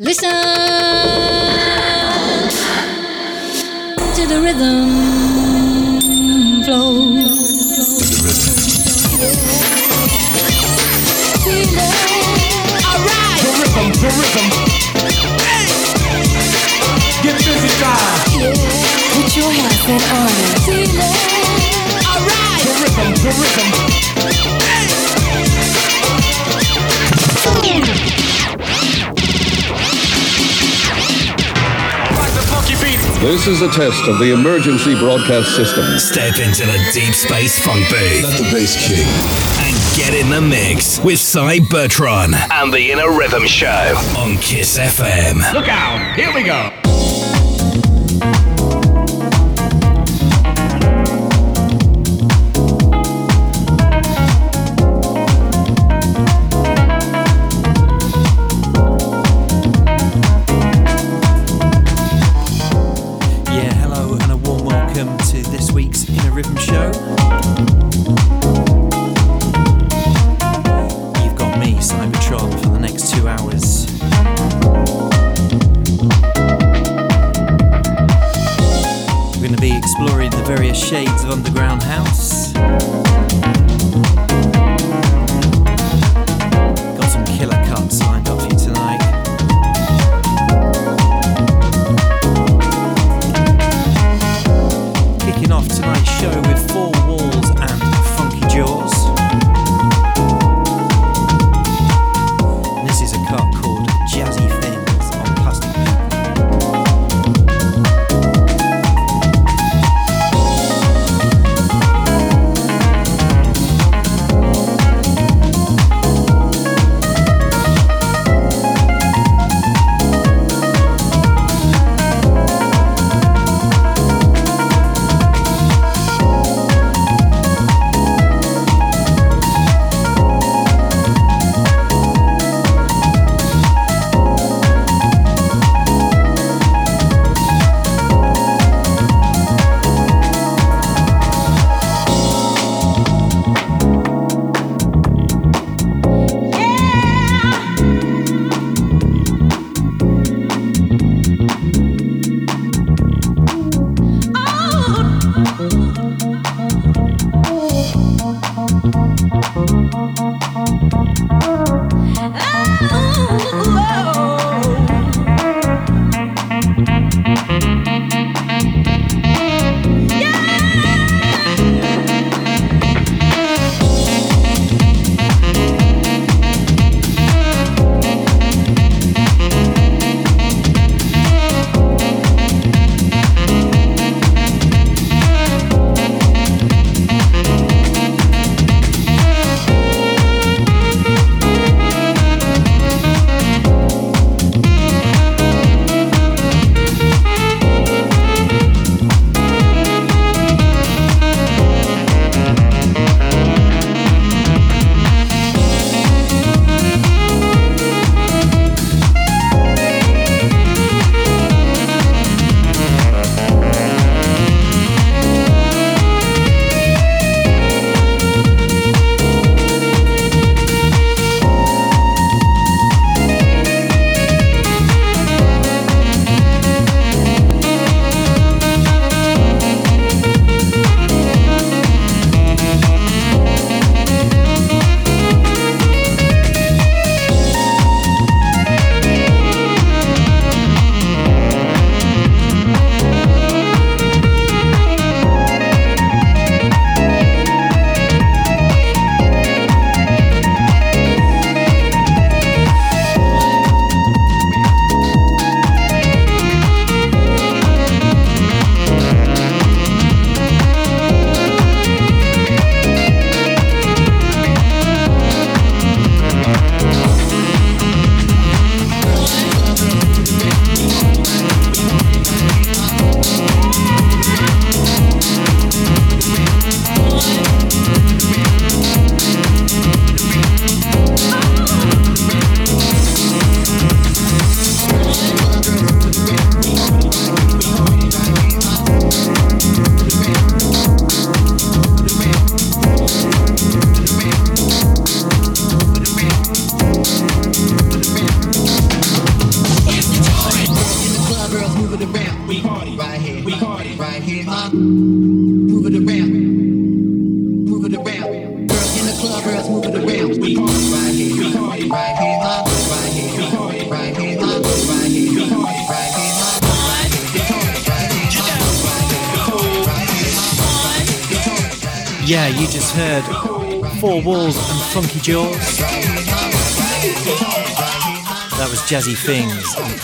Listen to the rhythm flow. Alright. The rhythm, the rhythm. Hey! Get busy, guys. Put your hands in order. Alright. The rhythm, the rhythm. This is a test of the emergency broadcast system. Step into the deep space funk booth Let the bass kick. and get in the mix with Cy Bertron and the Inner Rhythm Show on Kiss FM. Look out. Here we go.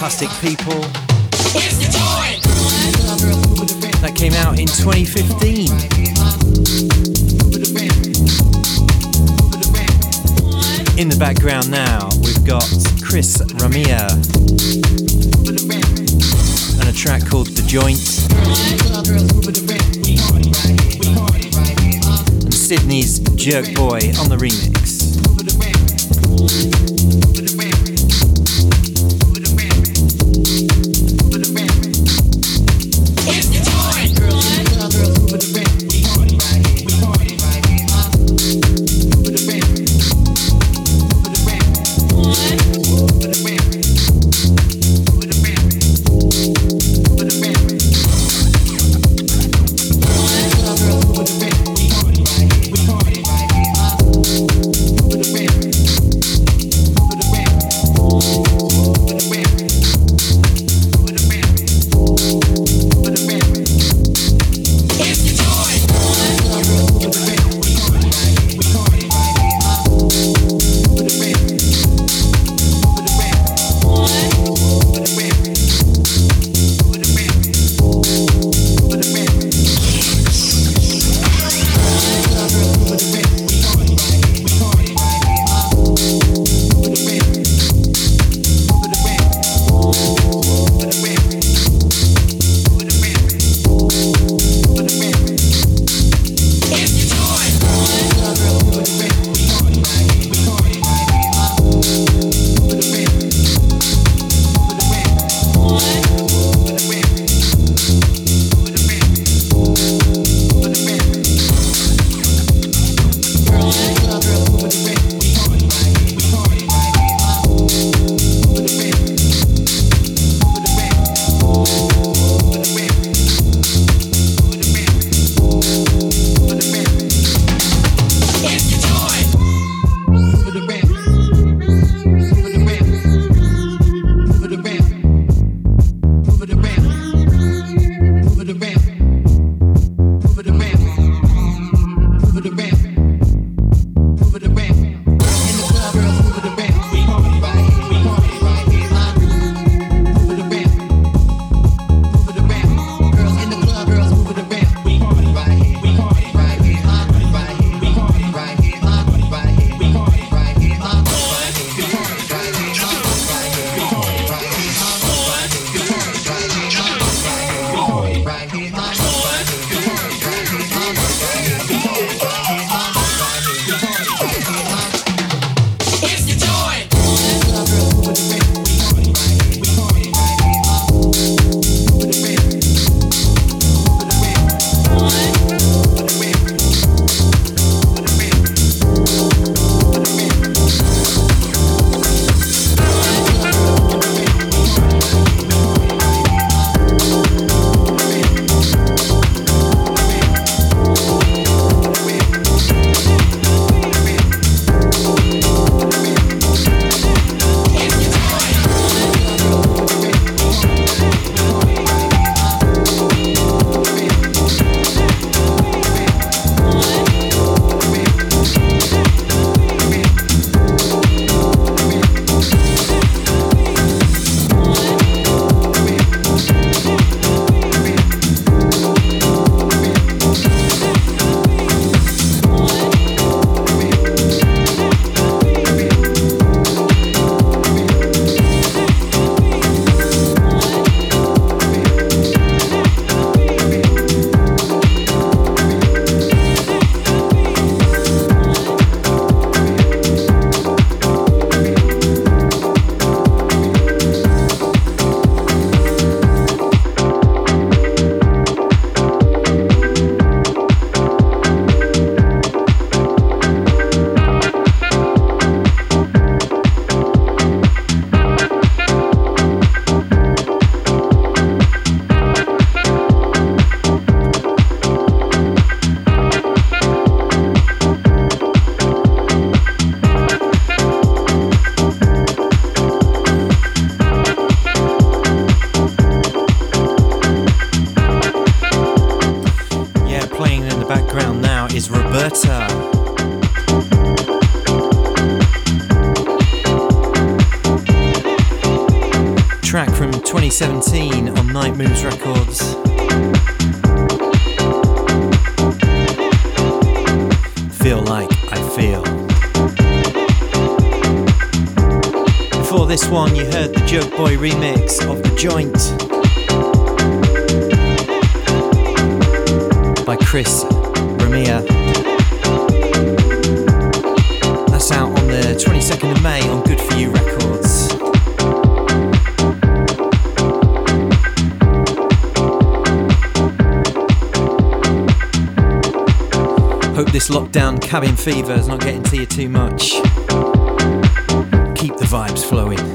Fantastic People. That came out in 2015. In the background now, we've got Chris Ramia and a track called The Joint. And Sydney's Jerk Boy on the remix. 2017 on Night Moves Records. Feel like I feel. Before this one, you heard the Joke Boy remix of The Joint by Chris Ramia. This lockdown cabin fever is not getting to you too much. Keep the vibes flowing.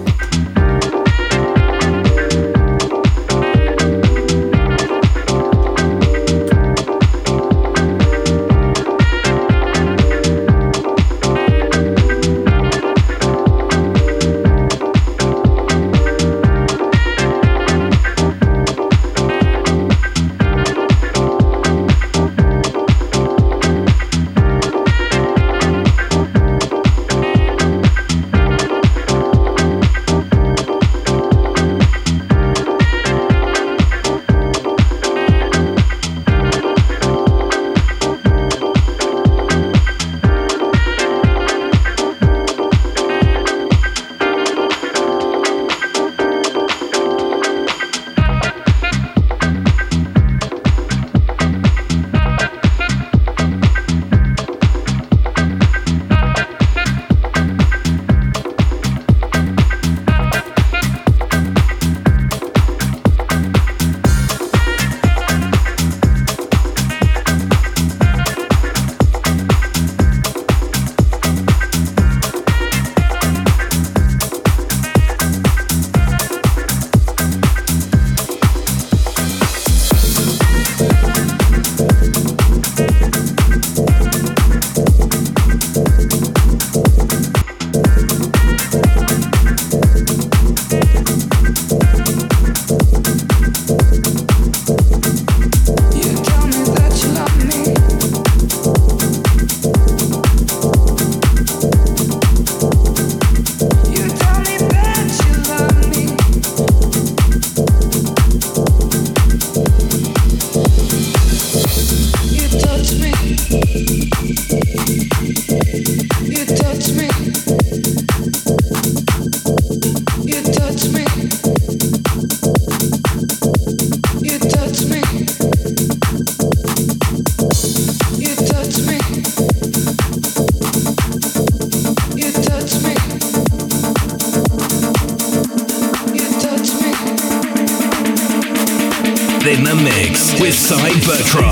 Bertrand.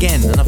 Tell from that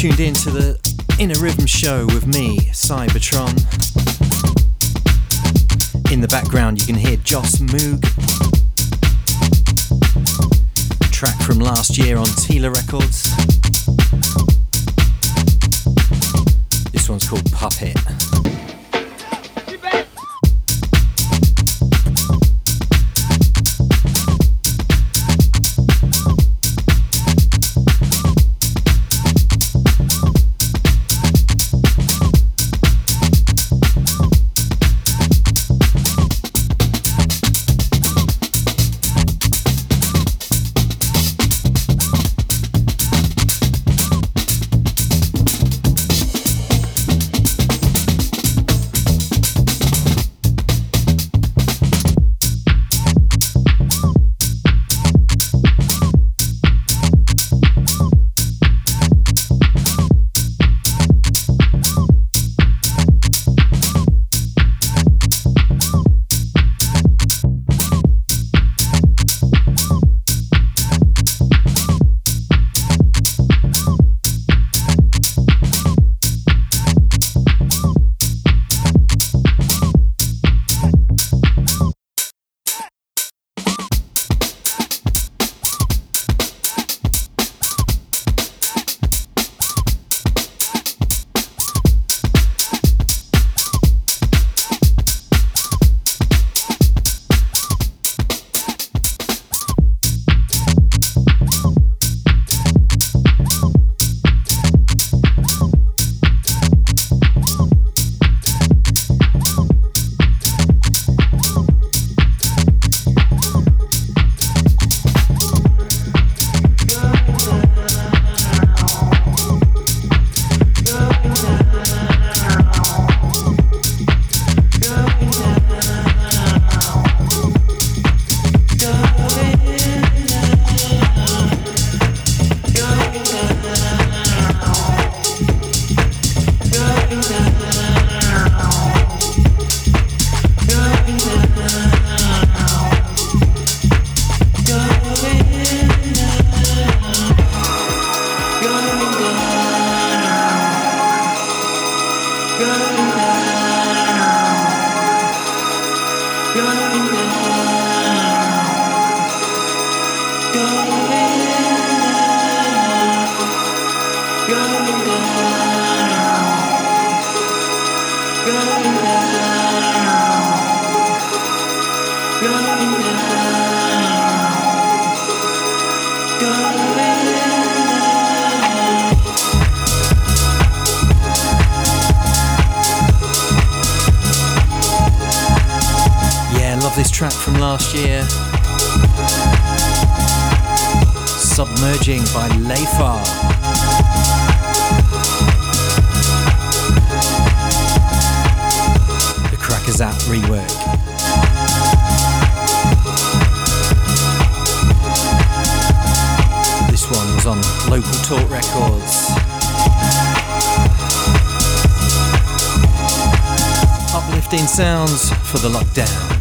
tuned in to the Inner Rhythm Show with me, Cybertron. In the background, you can hear Joss Moog. Track from last year on Tila Records. This one's called Puppet. Sounds for the lockdown.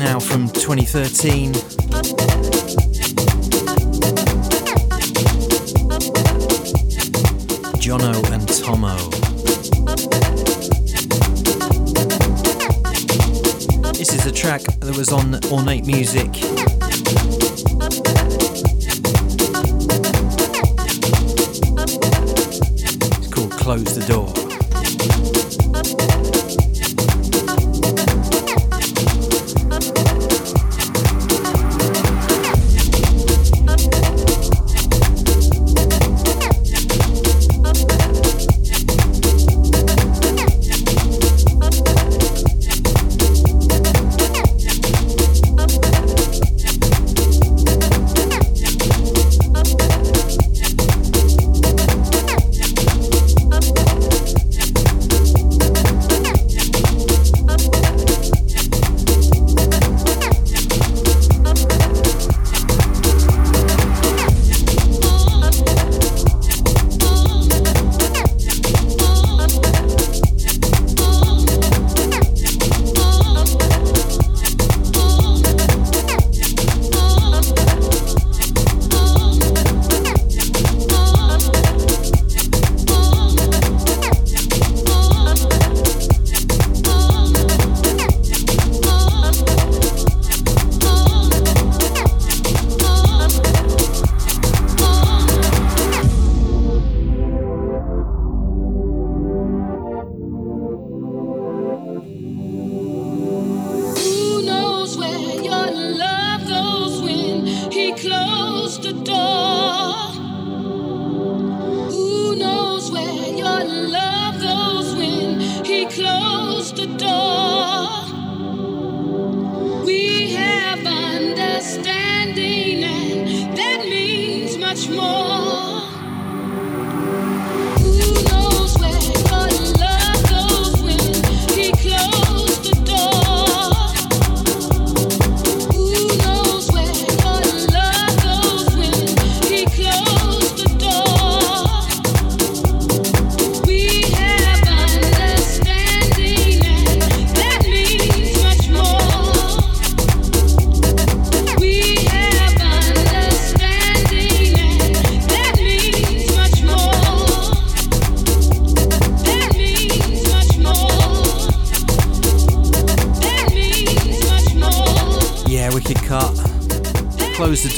Now from 2013. Jono and Tomo. This is a track that was on Ornate Music.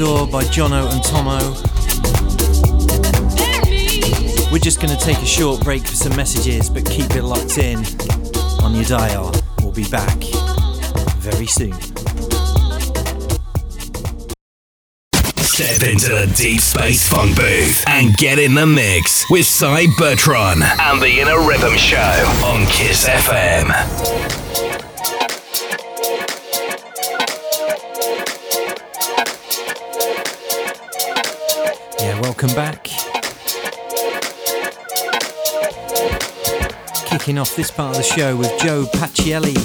Door by Jono and Tomo. We're just going to take a short break for some messages, but keep it locked in on your dial. We'll be back very soon. Step into the deep space funk booth and get in the mix with Cy Bertron and the Inner Rhythm Show on Kiss FM. Welcome back. Kicking off this part of the show with Joe Pacielli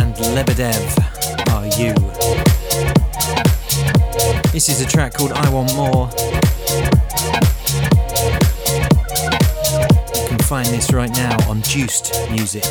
and Lebedev Are You. This is a track called I Want More. You can find this right now on Juiced Music.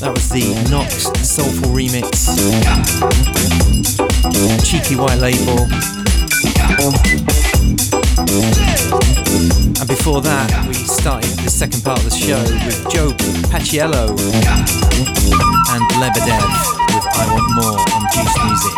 That was the Nox Soulful remix. Cheeky white label. And before that, we started the second part of the show with Joe Paciello and Lebedev with I Want More on Juice Music.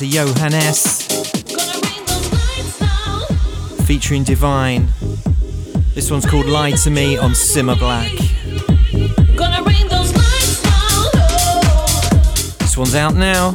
To Johannes featuring Divine. This one's called Lie to Me on Simma Black. This one's out now.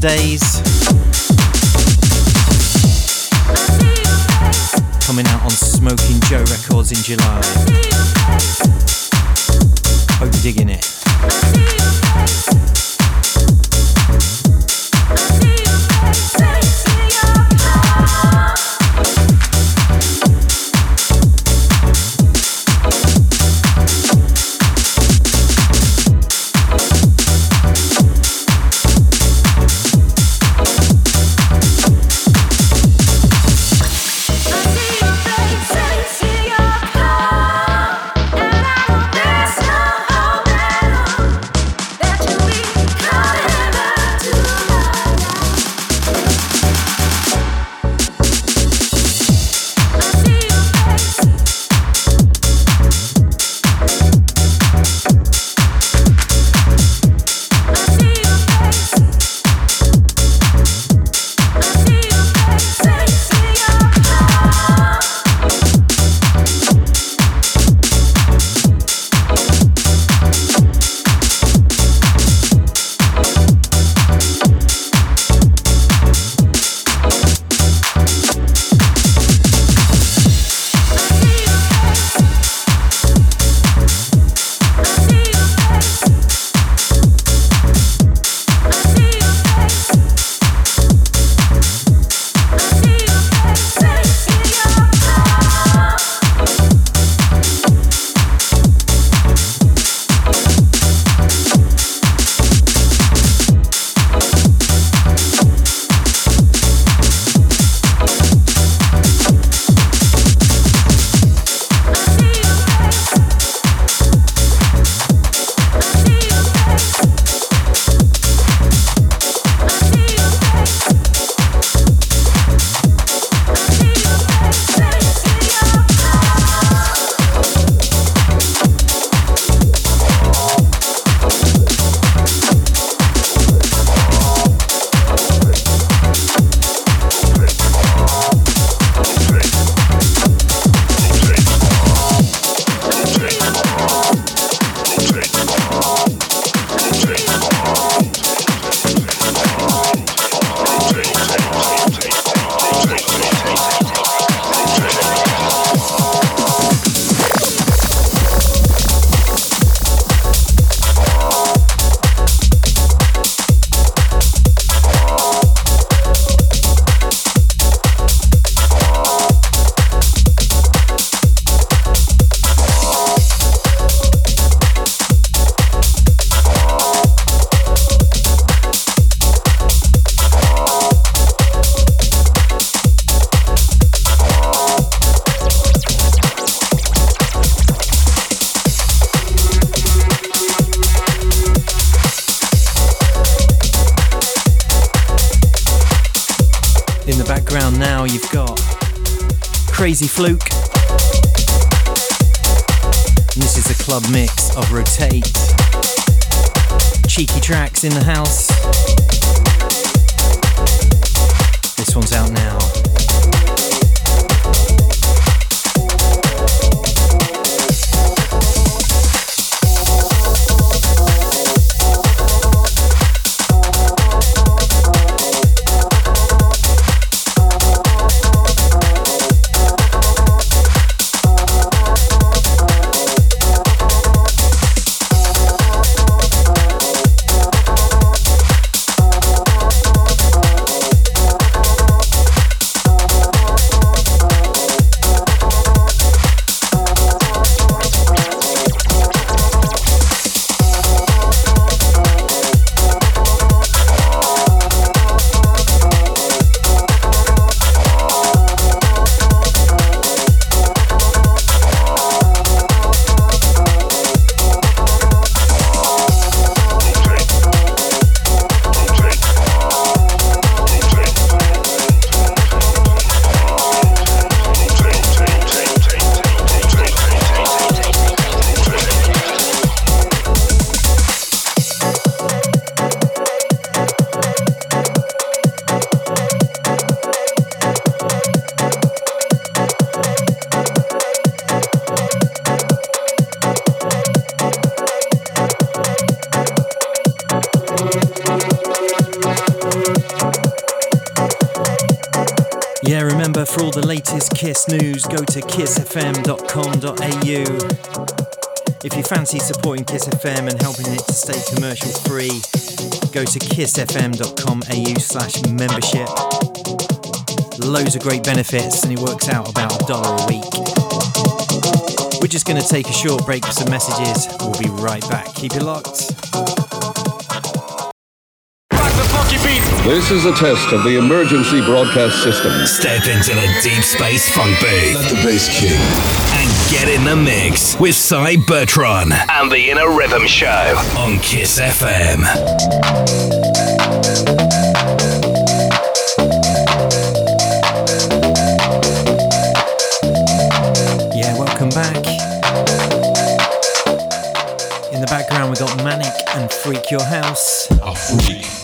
Days. kissfm.com.au slash membership. Loads of great benefits and it works out about a dollar a week. We're just going to take a short break for some messages. We'll be right back. Keep it locked. Back the funky beat! This is a test of the emergency broadcast system. Step into the deep space funk booth. Let the bass kick. And get in the mix with Cy Bertron and the Inner Rhythm Show on Kiss FM. Your House. A freak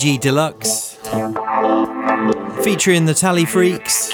by Deluxe, featuring the Tally Freaks.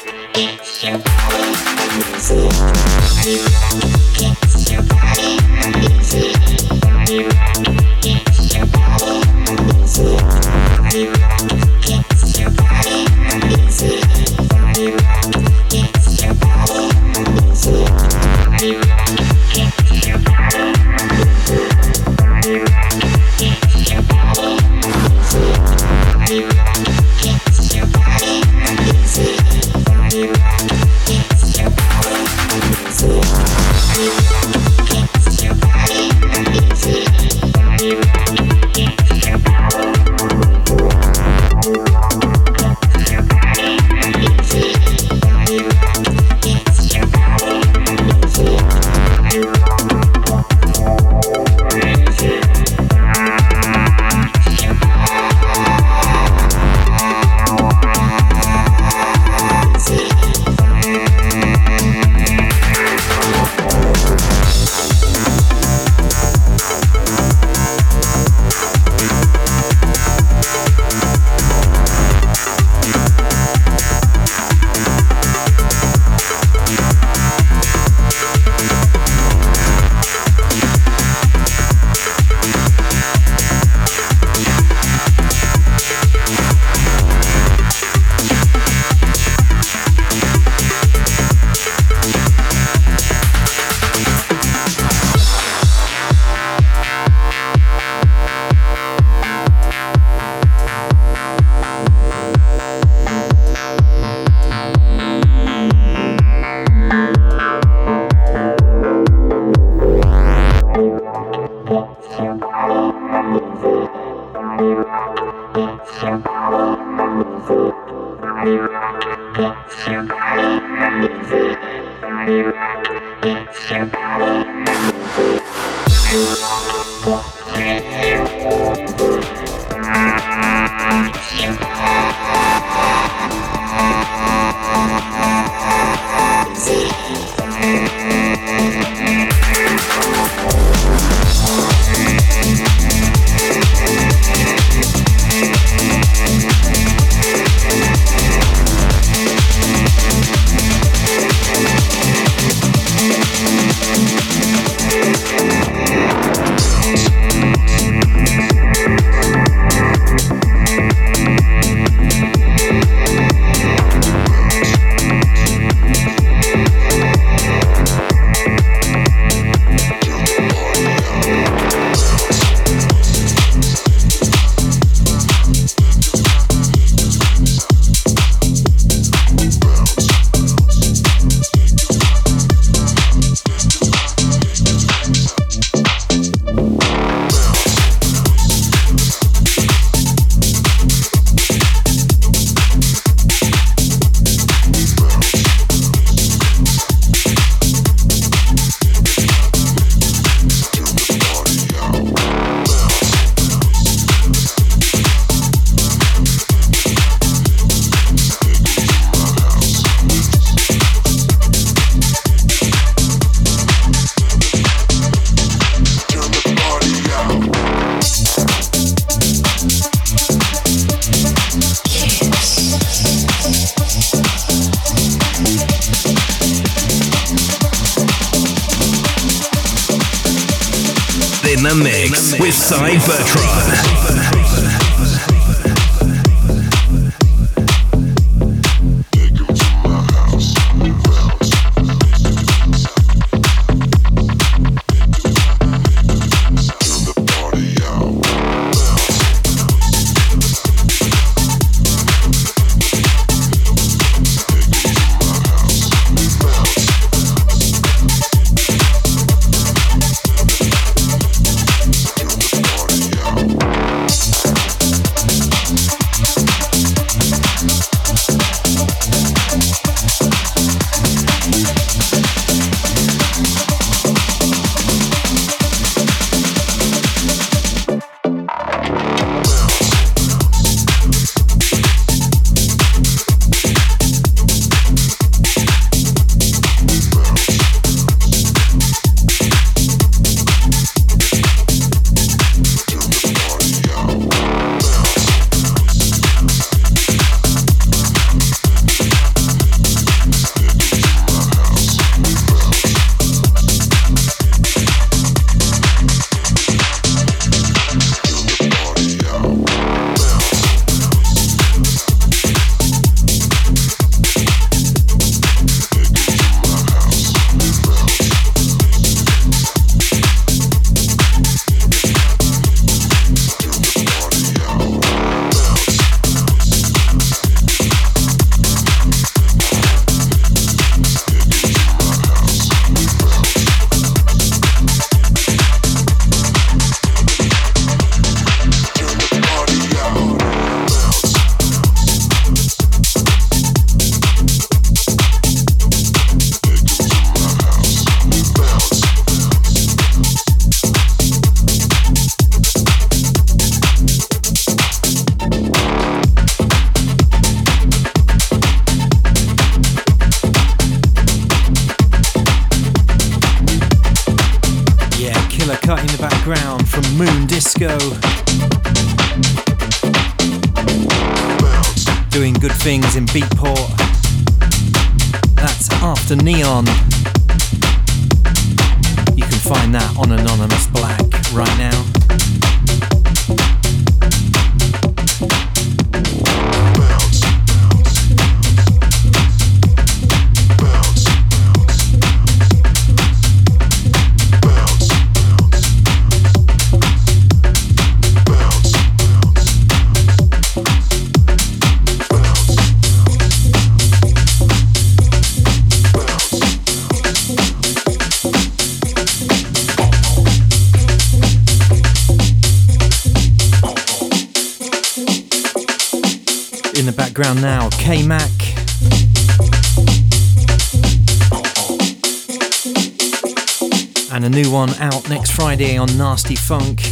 Nasty Funk.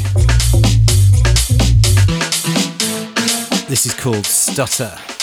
This is called Stutter.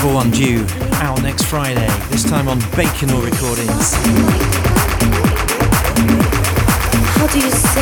Another one due out next Friday, this time on Baconor Recordings. How do you say?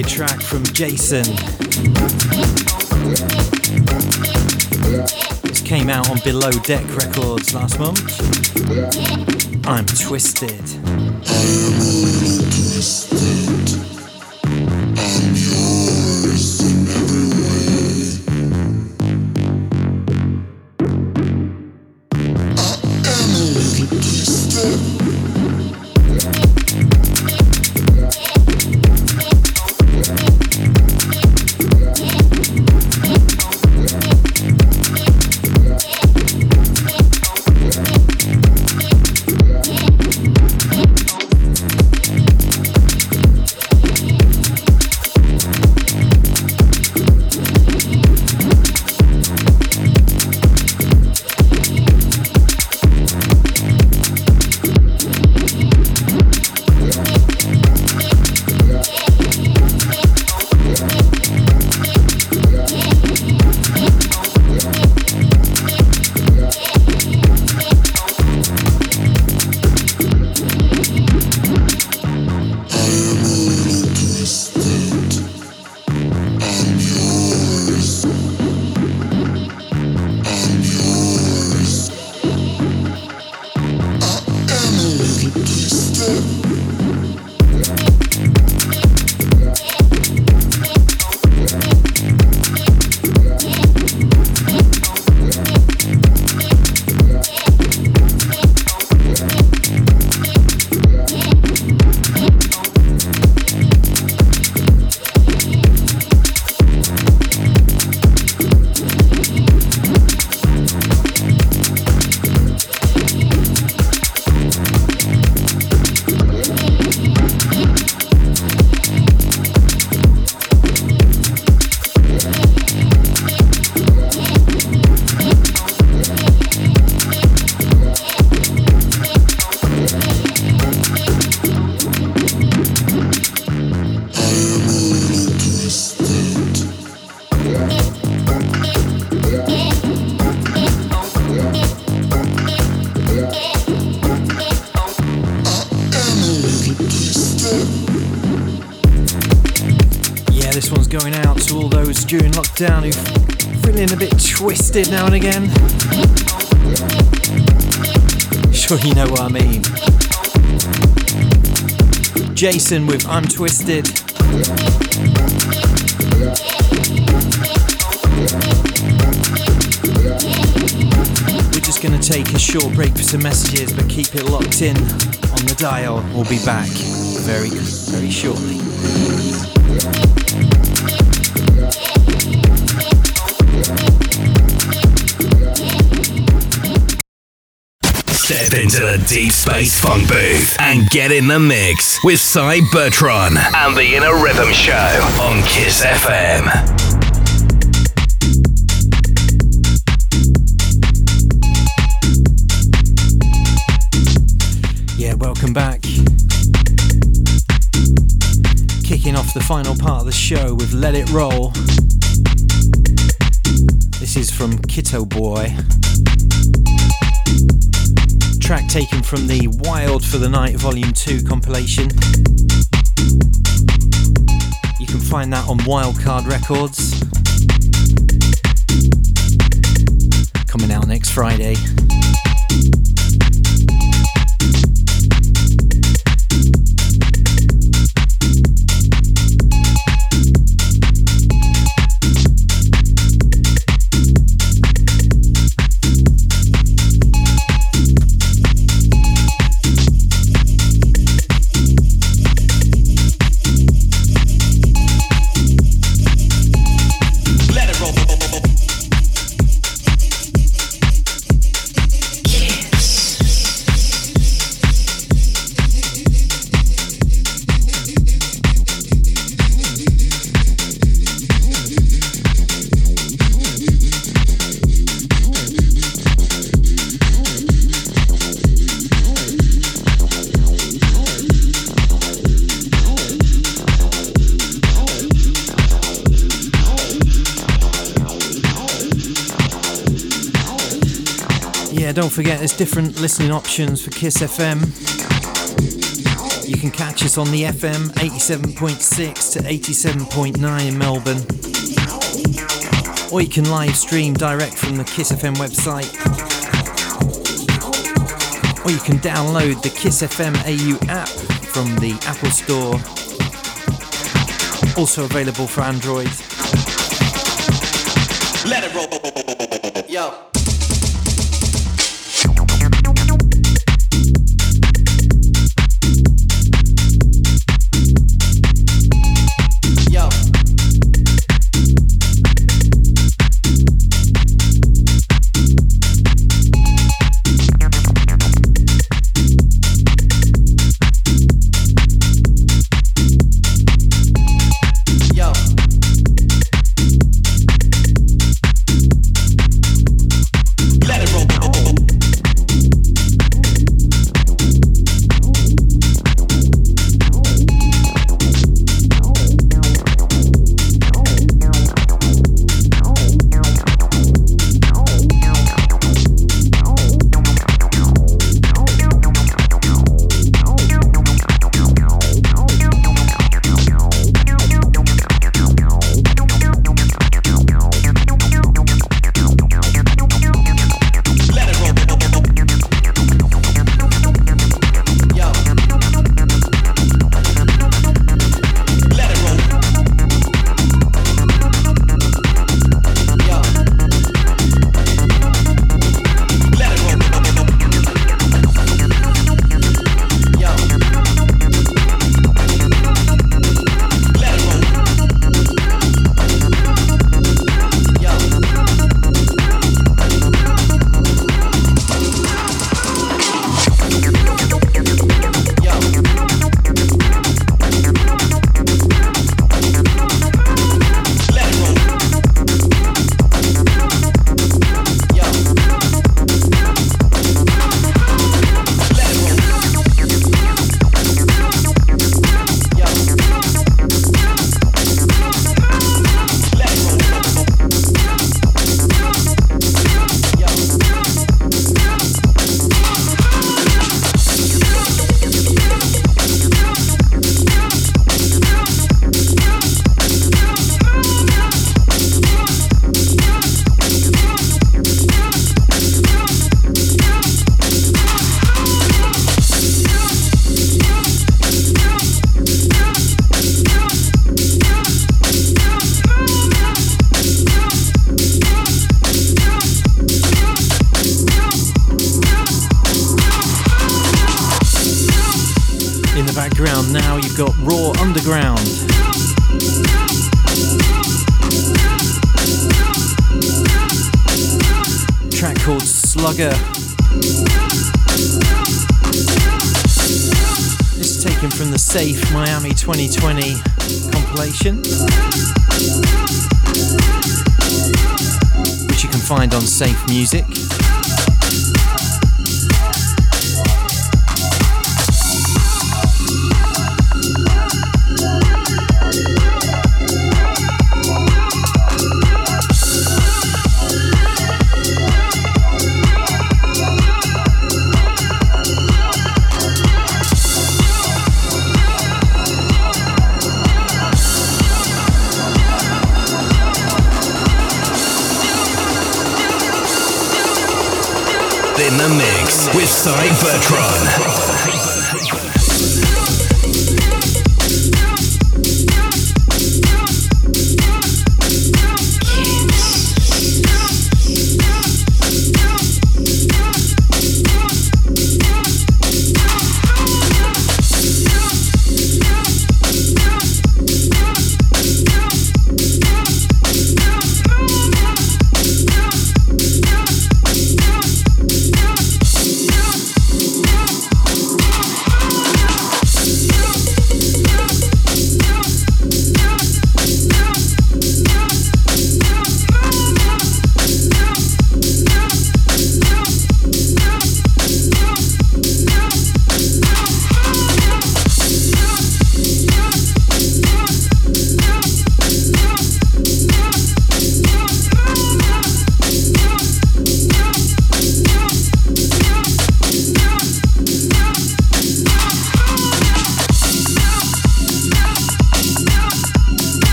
Wicked track from Jason. This came out on Below Deck Records last month. I'm Twisted. Twisted now and again. Sure, you know what I mean. Jason with I'm Twisted. We're just going to take a short break for some messages, but keep it locked in on the dial. We'll be back very, very shortly. Step into the deep space funk booth and get in the mix with Cy Bertron and the Inner Rhythm Show on Kiss FM. Yeah, welcome back. Kicking off the final part of the show with Let It Roll. This is from Kito Boy. Track taken from the Wild for the Night Volume 2 compilation. You can find that on Wildcard Records. Coming out next Friday. Forget there's different listening options for Kiss FM. You can catch us on the FM 87.6 to 87.9 in Melbourne. Or you can live stream direct from the Kiss FM website. Or you can download the Kiss FM AU app from the Apple Store. Also available for Android. Let it roll. Yo.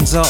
Hands Up.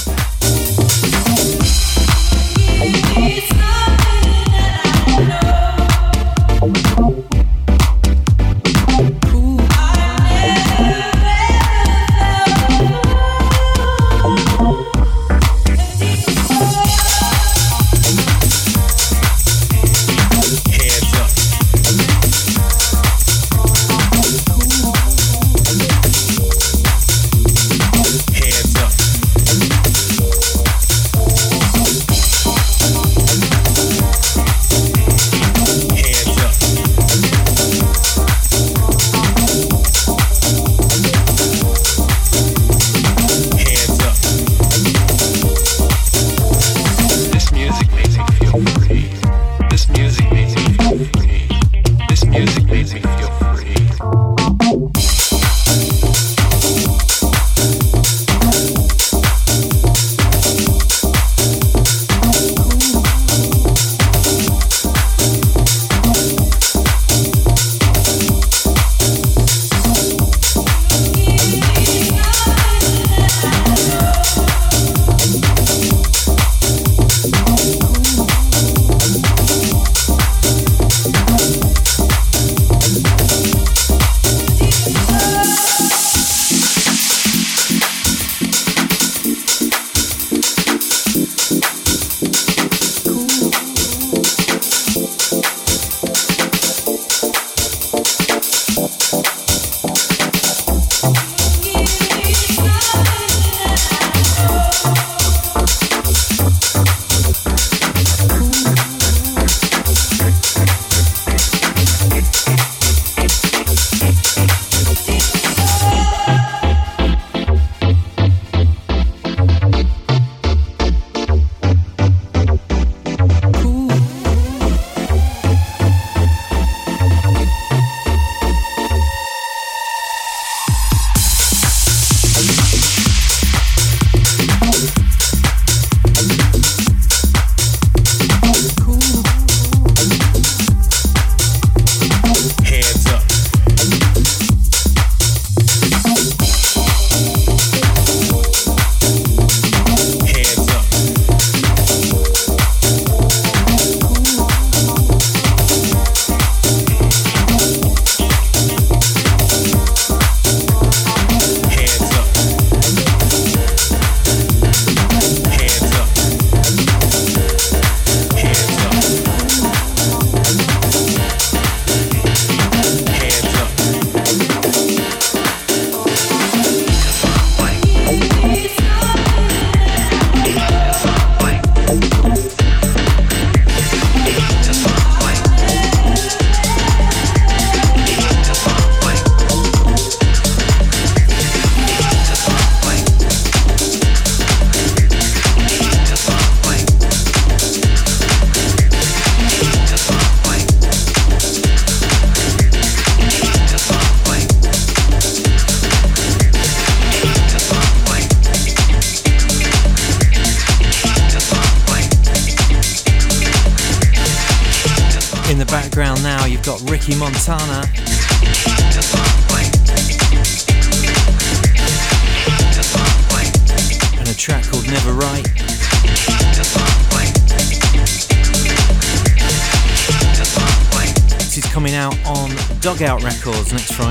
Dugout Records next Friday.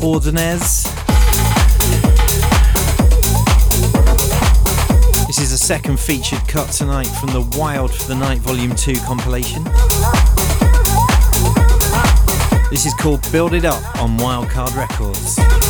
Ordinez. This is a second featured cut tonight from the Wild for the Night Volume 2 compilation. This is called Build It Up on Wildcard Records.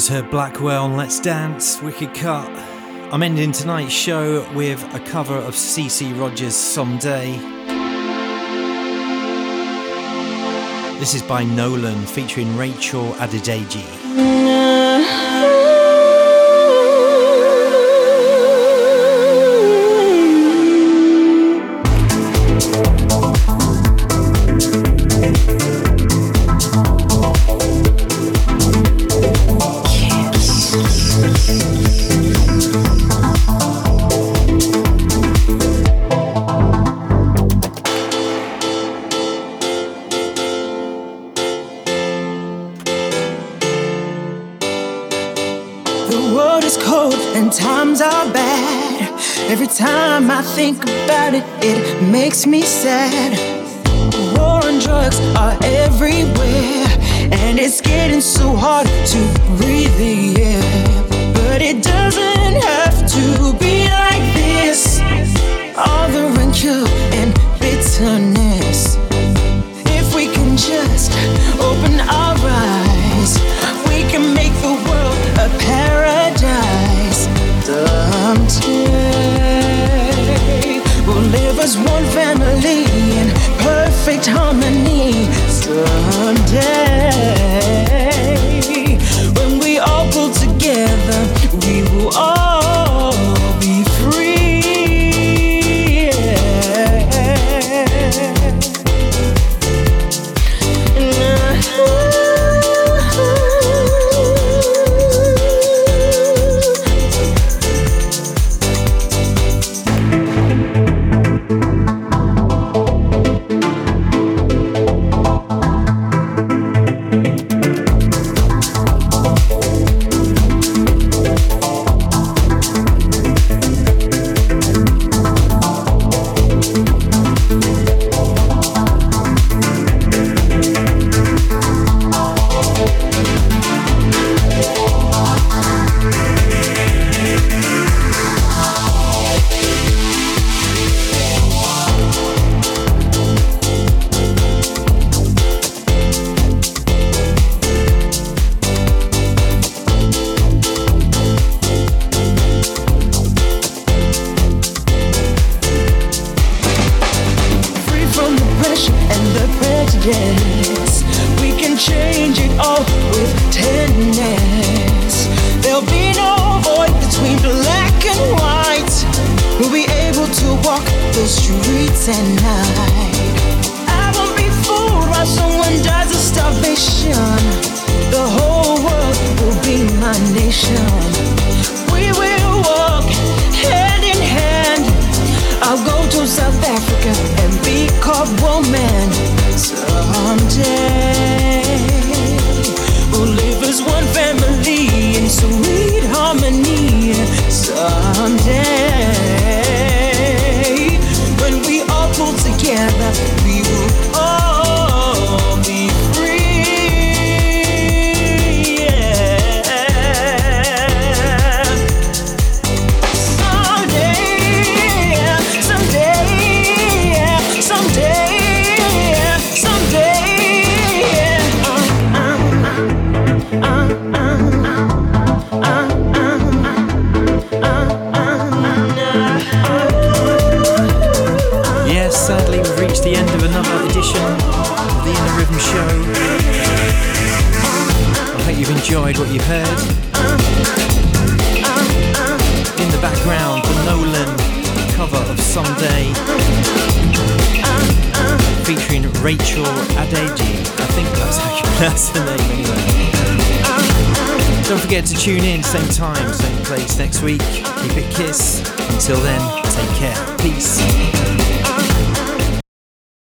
Just heard Blackwell and Let's Dance, Wicked Cut. I'm ending tonight's show with a cover of CeCe Rogers' Someday. This is by Nolan featuring Rachel Adedeji. Drugs are everywhere, and it's getting so hard to breathe the air. But it doesn't have to be like this. All the rancor and bitterness. If we can just open our eyes, we can make the world a paradise. Someday we'll live as one family in perfect harmony. Someday